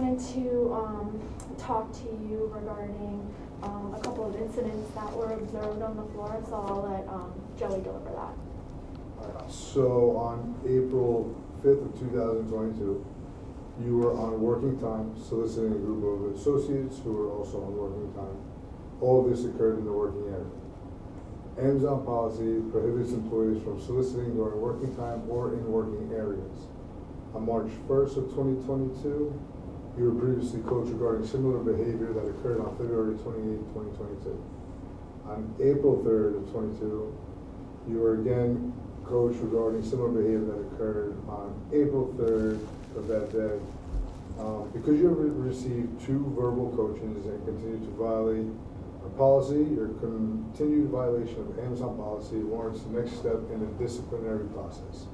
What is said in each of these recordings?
wanted to um, talk to you regarding um, a couple of incidents that were observed on the floor, so I'll let um, Joey deliver that. So on April fifth of two thousand twenty-two, you were on working time soliciting a group of associates who were also on working time. All of this occurred in the working area. Amazon policy prohibits employees from soliciting during working time or in working areas. On March first of twenty twenty-two, you were previously coached regarding similar behavior that occurred on February 28, twenty twenty-two. On April third of twenty-two, you were again coached regarding similar behavior that occurred on April third of that day. Um, because you have received two verbal coachings and continue to violate our policy, your continued violation of Amazon policy warrants the next step in the disciplinary process.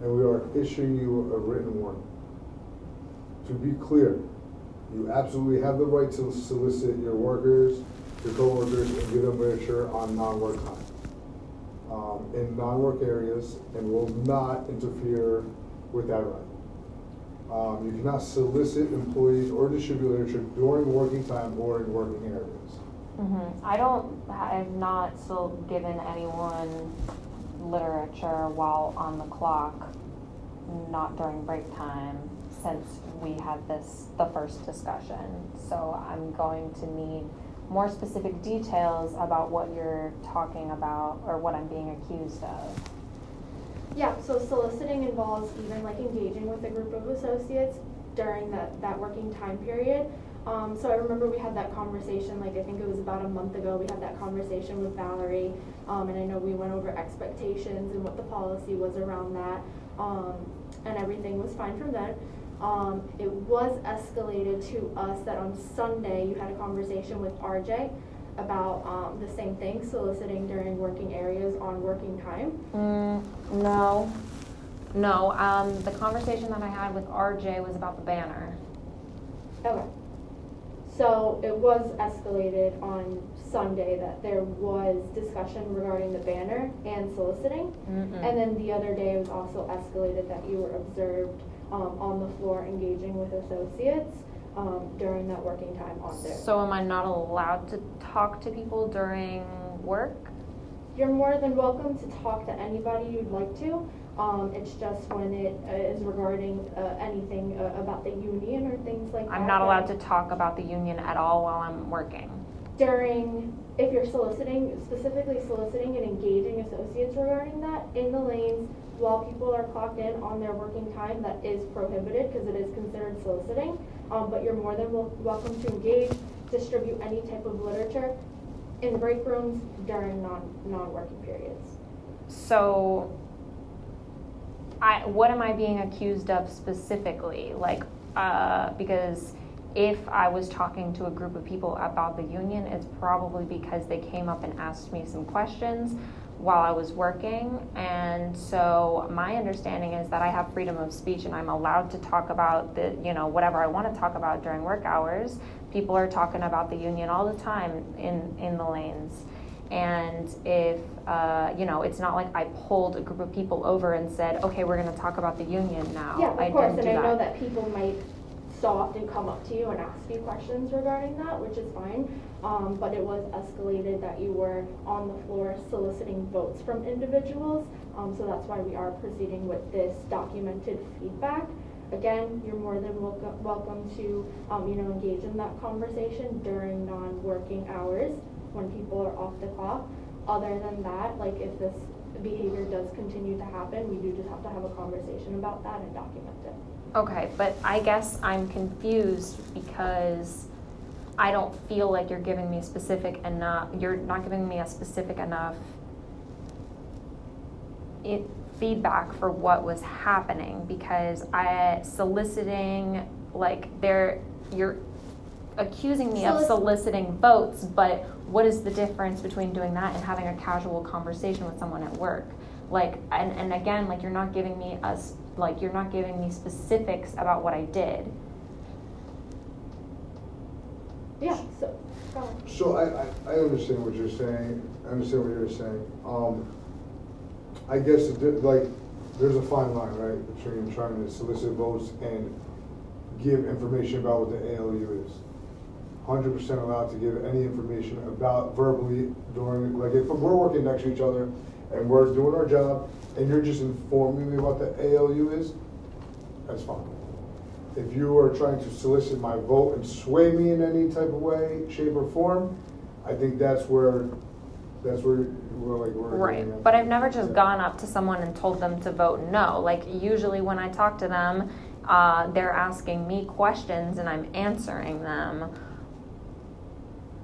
And we are issuing you a written warning. To be clear, you absolutely have the right to solicit your workers, your coworkers, and give them literature on non-work time um, in non-work areas and will not interfere with that right. Um, you cannot solicit employees or distribute literature during working time or in working areas. Mm-hmm. I don't, I've not given anyone literature while on the clock, not during break time, since we had this, the first discussion. So I'm going to need more specific details about what you're talking about or what I'm being accused of. Yeah, so soliciting involves even like engaging with a group of associates during that, that working time period. Um, so I remember we had that conversation, like I think it was about a month ago, we had that conversation with Valerie. Um, and I know we went over expectations and what the policy was around that. Um, and everything was fine from then. Um, it was escalated to us that on Sunday you had a conversation with RJ about um, the same thing, soliciting during working areas on working time. Mm, no, no, um, the conversation that I had with RJ was about the banner. Okay. So it was escalated on Sunday that there was discussion regarding the banner and soliciting. Mm-mm. And then the other day it was also escalated that you were observed um, on the floor engaging with associates um, during that working time on there. So am I not allowed to talk to people during work? You're more than welcome to talk to anybody you'd like to. Um, it's just when it uh, is regarding uh, anything uh, about the union or things like that. I'm not allowed to talk about the union at all while I'm working. During, if you're soliciting, specifically soliciting and engaging associates regarding that in the lanes while people are clocked in on their working time, that is prohibited because it is considered soliciting. Um, but you're more than wel- welcome to engage, distribute any type of literature in break rooms during non, non-working periods. So, I, what am I being accused of specifically? Like, uh, because if I was talking to a group of people about the union, it's probably because they came up and asked me some questions while I was working. And so, my understanding is that I have freedom of speech and I'm allowed to talk about the, you know, whatever I want to talk about during work hours. People are talking about the union all the time in, in the lanes. And if, uh, you know, it's not like I pulled a group of people over and said, okay, we're going to talk about the union now. Yeah, of I course, and I know that people might so often come up to you and ask you questions regarding that, which is fine. Um, but it was escalated that you were on the floor soliciting votes from individuals. Um, so that's why we are proceeding with this documented feedback. Again, you're more than welcome, welcome to, um, you know, engage in that conversation during non-working hours when people are off the clock. Other than that, like if this behavior does continue to happen, we do just have to have a conversation about that and document it. Okay, but I guess I'm confused because I don't feel like you're giving me specific enough, you're not giving me a specific enough it, feedback for what was happening because I soliciting like they're you're accusing me of soliciting votes, but what is the difference between doing that and having a casual conversation with someone at work? Like and, and again, like you're not giving me us like you're not giving me specifics about what I did. Yeah, so, go on. So I, I, I understand what you're saying, I understand what you're saying. Um, I guess, it did- like, there's a fine line, right, between trying to solicit votes and give information about what the ALU is. Hundred percent allowed to give any information about verbally during, like, if we're working next to each other and we're doing our job, and you're just informing me what the ALU is, that's fine. If you are trying to solicit my vote and sway me in any type of way, shape or form, I think that's where, that's where, we're like, we're. Right, but I've never just gone up to someone and told them to vote no. Like usually when I talk to them, uh, they're asking me questions and I'm answering them.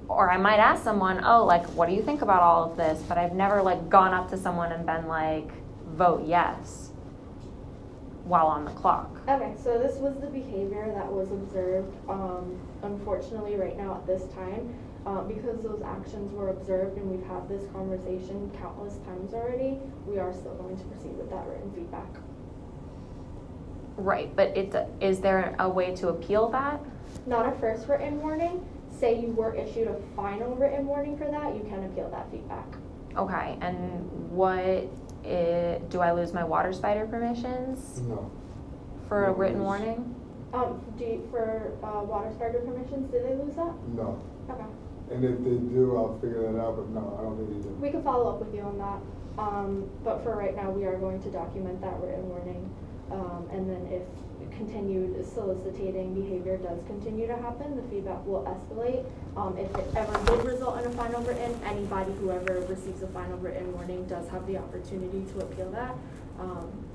Or I might ask someone, "Oh, like, what do you think about all of this?" But I've never like gone up to someone and been like, "Vote yes," while on the clock. Okay, so this was the behavior that was observed, um, unfortunately, right now at this time. Uh, because those actions were observed and we've had this conversation countless times already, we are still going to proceed with that written feedback. Right, but it is there a way to appeal that? Not a first written warning, say you were issued a final written warning for that, you can appeal that feedback. Okay, and what i do I lose my water spider permissions No. for a written it's- warning? Um, do you, for, uh, water spider permissions, did they lose that? No. Okay. And if they do, I'll figure that out, but no, I don't think they do. We can follow up with you on that, um, but for right now, we are going to document that written warning. Um, and then if continued soliciting behavior does continue to happen, the feedback will escalate. Um, if it ever did result in a final written, anybody, whoever receives a final written warning does have the opportunity to appeal that. Um,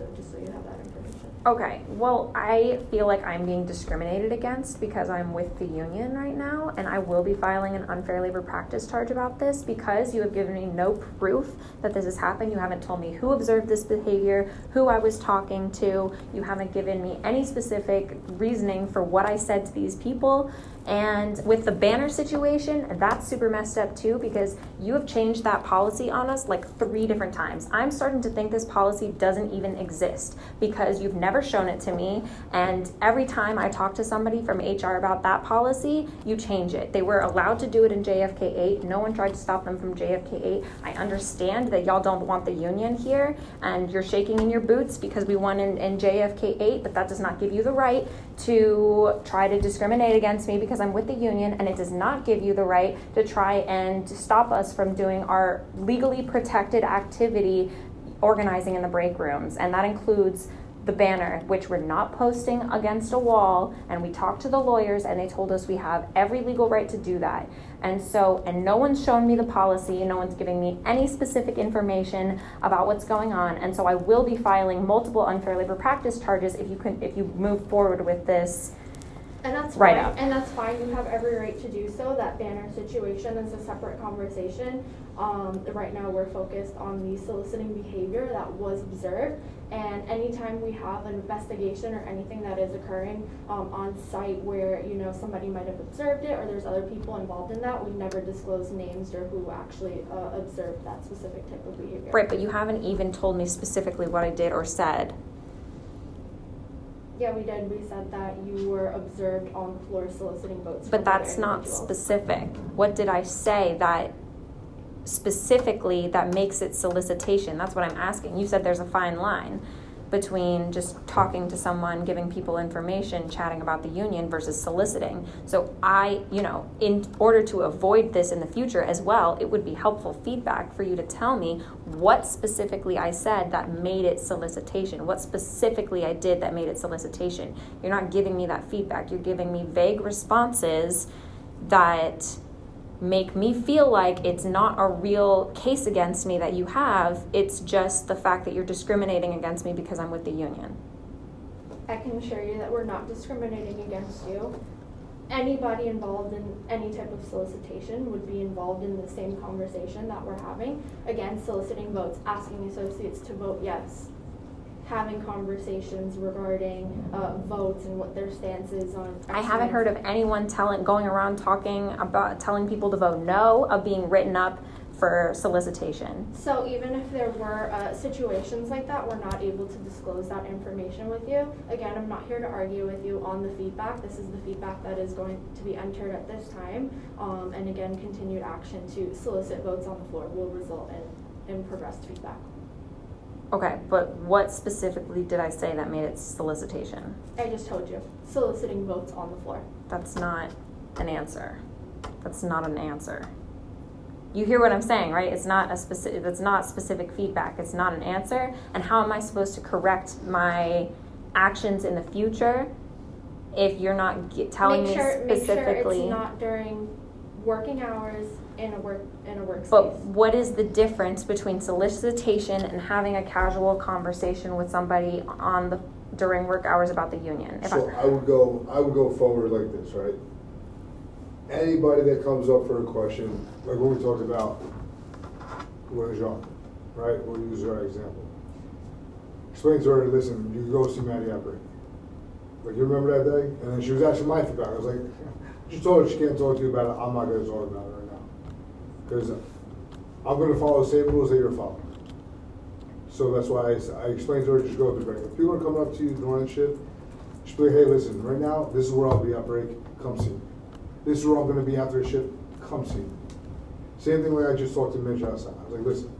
so just so you have that information. Okay, well, I feel like I'm being discriminated against because I'm with the union right now, and I will be filing an unfair labor practice charge about this because you have given me no proof that this has happened. You haven't told me who observed this behavior, who I was talking to. You haven't given me any specific reasoning for what I said to these people. And with the banner situation, that's super messed up too because you have changed that policy on us like three different times. I'm starting to think this policy doesn't even exist because you've never shown it to me. And every time I talk to somebody from HR about that policy, you change it. They were allowed to do it in JFK 8. No one tried to stop them from JFK 8. I understand that y'all don't want the union here and you're shaking in your boots because we won in, in JFK 8, but that does not give you the right to try to discriminate against me because I'm with the union, and it does not give you the right to try and stop us from doing our legally protected activity organizing in the break rooms. And that includes the banner, which we're not posting against a wall. And we talked to the lawyers, and they told us we have every legal right to do that. And so, and no one's shown me the policy, no one's giving me any specific information about what's going on. And so, I will be filing multiple unfair labor practice charges if you can, if you move forward with this. And that's Right fine, up. and that's fine, you have every right to do so, that banner situation is a separate conversation. Um, right now, we're focused on the soliciting behavior that was observed, and anytime we have an investigation or anything that is occurring, um, on site where, you know, somebody might have observed it, or there's other people involved in that, we never disclose names or who actually, uh, observed that specific type of behavior. Right, but you haven't even told me specifically what I did or said. Yeah, we did, we said that you were observed on the floor soliciting votes But that's not specific. What did I say that specifically that makes it solicitation? That's what I'm asking. You said there's a fine line between just talking to someone, giving people information, chatting about the union versus soliciting. So I, you know, in order to avoid this in the future as well, it would be helpful feedback for you to tell me what specifically I said that made it solicitation. What specifically I did that made it solicitation. You're not giving me that feedback. You're giving me vague responses that make me feel like it's not a real case against me that you have. It's just the fact that you're discriminating against me because I'm with the union. I can assure you that we're not discriminating against you. anybody involved in any type of solicitation would be involved in the same conversation that we're having. Again, soliciting votes, asking associates to vote yes, having conversations regarding uh, votes and what their stance is on. I haven't heard of anyone telling, going around talking about, telling people to vote no, of being written up for solicitation. So even if there were uh, situations like that, we're not able to disclose that information with you. Again, I'm not here to argue with you on the feedback. This is the feedback that is going to be entered at this time. Um, and again, continued action to solicit votes on the floor will result in, in progressed feedback. Okay, but what specifically did I say that made it solicitation? I just told you, soliciting votes on the floor. That's not an answer. That's not an answer. You hear what I'm saying, right? It's not a specific. That's not specific feedback. It's not an answer. And how am I supposed to correct my actions in the future if you're not telling make me specifically? Make sure it's not during working hours in a work in a workspace. But what is the difference between solicitation and having a casual conversation with somebody on the during work hours about the union? If So I would go, I would go forward like this, right? Anybody that comes up for a question, like when we talked about Louis Jacques, right? We'll use our example. Explain to her, listen, you go see Maddie Outbreak. Like, you remember that day? And then she was asking my feedback. I was like, she told her she can't talk to you about it. I'm not gonna talk about it right now. Because I'm gonna follow the same rules that you're following. So that's why I explained to her, just go through break. If people are coming up to you during shift, just be like, hey, listen, right now, this is where I'll be at break, come see me. This is where I'm gonna be after a shift, come see me. Same thing like I just talked to Mitch outside. I was like, listen,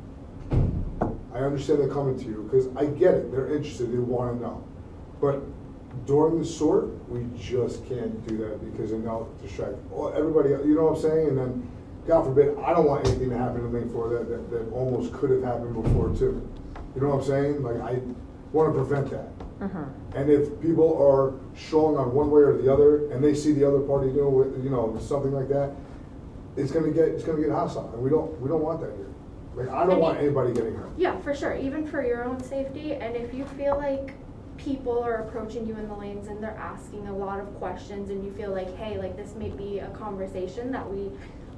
I understand they're coming to you, because I get it, they're interested, they wanna know. But during the sort, we just can't do that because then they'll distract everybody, you know what I'm saying? And then, God forbid, I don't want anything to happen to Link Four that, that, that almost could have happened before too. You know what I'm saying? Like, I wanna prevent that. Mhm. And if people are showing on one way or the other, and they see the other party doing, you know, something like that, it's gonna get, it's gonna get hostile, and we don't, we don't want that here. Like, I don't And want anybody getting hurt. Yeah, for sure, even for your own safety, and if you feel like people are approaching you in the lanes and they're asking a lot of questions and you feel like, hey, like this may be a conversation that we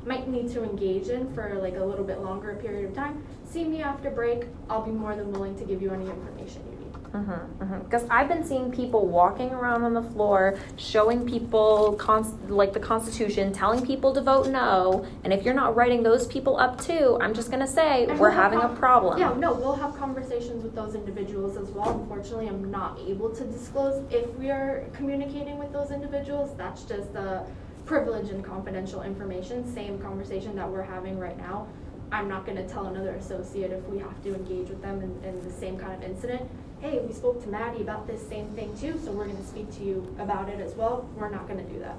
might need to engage in for like a little bit longer period of time, see me after break, I'll be more than willing to give you any information you Mm-hmm, mm-hmm. Because I've been seeing people walking around on the floor, showing people cons- like the Constitution, telling people to vote no, and if you're not writing those people up too, I'm just gonna say And we're we'll having a problem. Yeah, no, we'll have conversations with those individuals as well. Unfortunately, I'm not able to disclose if we are communicating with those individuals. That's just the privilege and confidential information, same conversation that we're having right now. I'm not gonna tell another associate if we have to engage with them in, in the same kind of incident. Hey, we spoke to Maddie about this same thing too, so we're gonna speak to you about it as well. We're not gonna do that.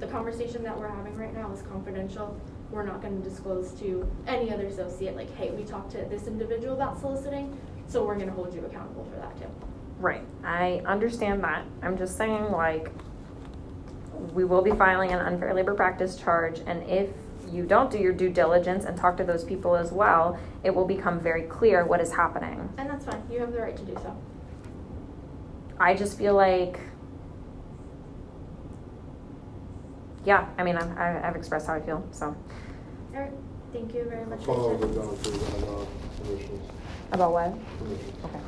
The conversation that we're having right now is confidential. We're not gonna disclose to any other associate, like, hey, we talked to this individual about soliciting, so we're gonna hold you accountable for that too. Right. I understand that. I'm just saying, like, we will be filing an unfair labor practice charge, and if you don't do your due diligence and talk to those people as well, it will become very clear what is happening. And that's fine, you have the right to do so. I just feel like, yeah, I mean, I've, I've expressed how I feel, so. Alright, thank you very much Follow the down to, uh, About what? commissions. Okay.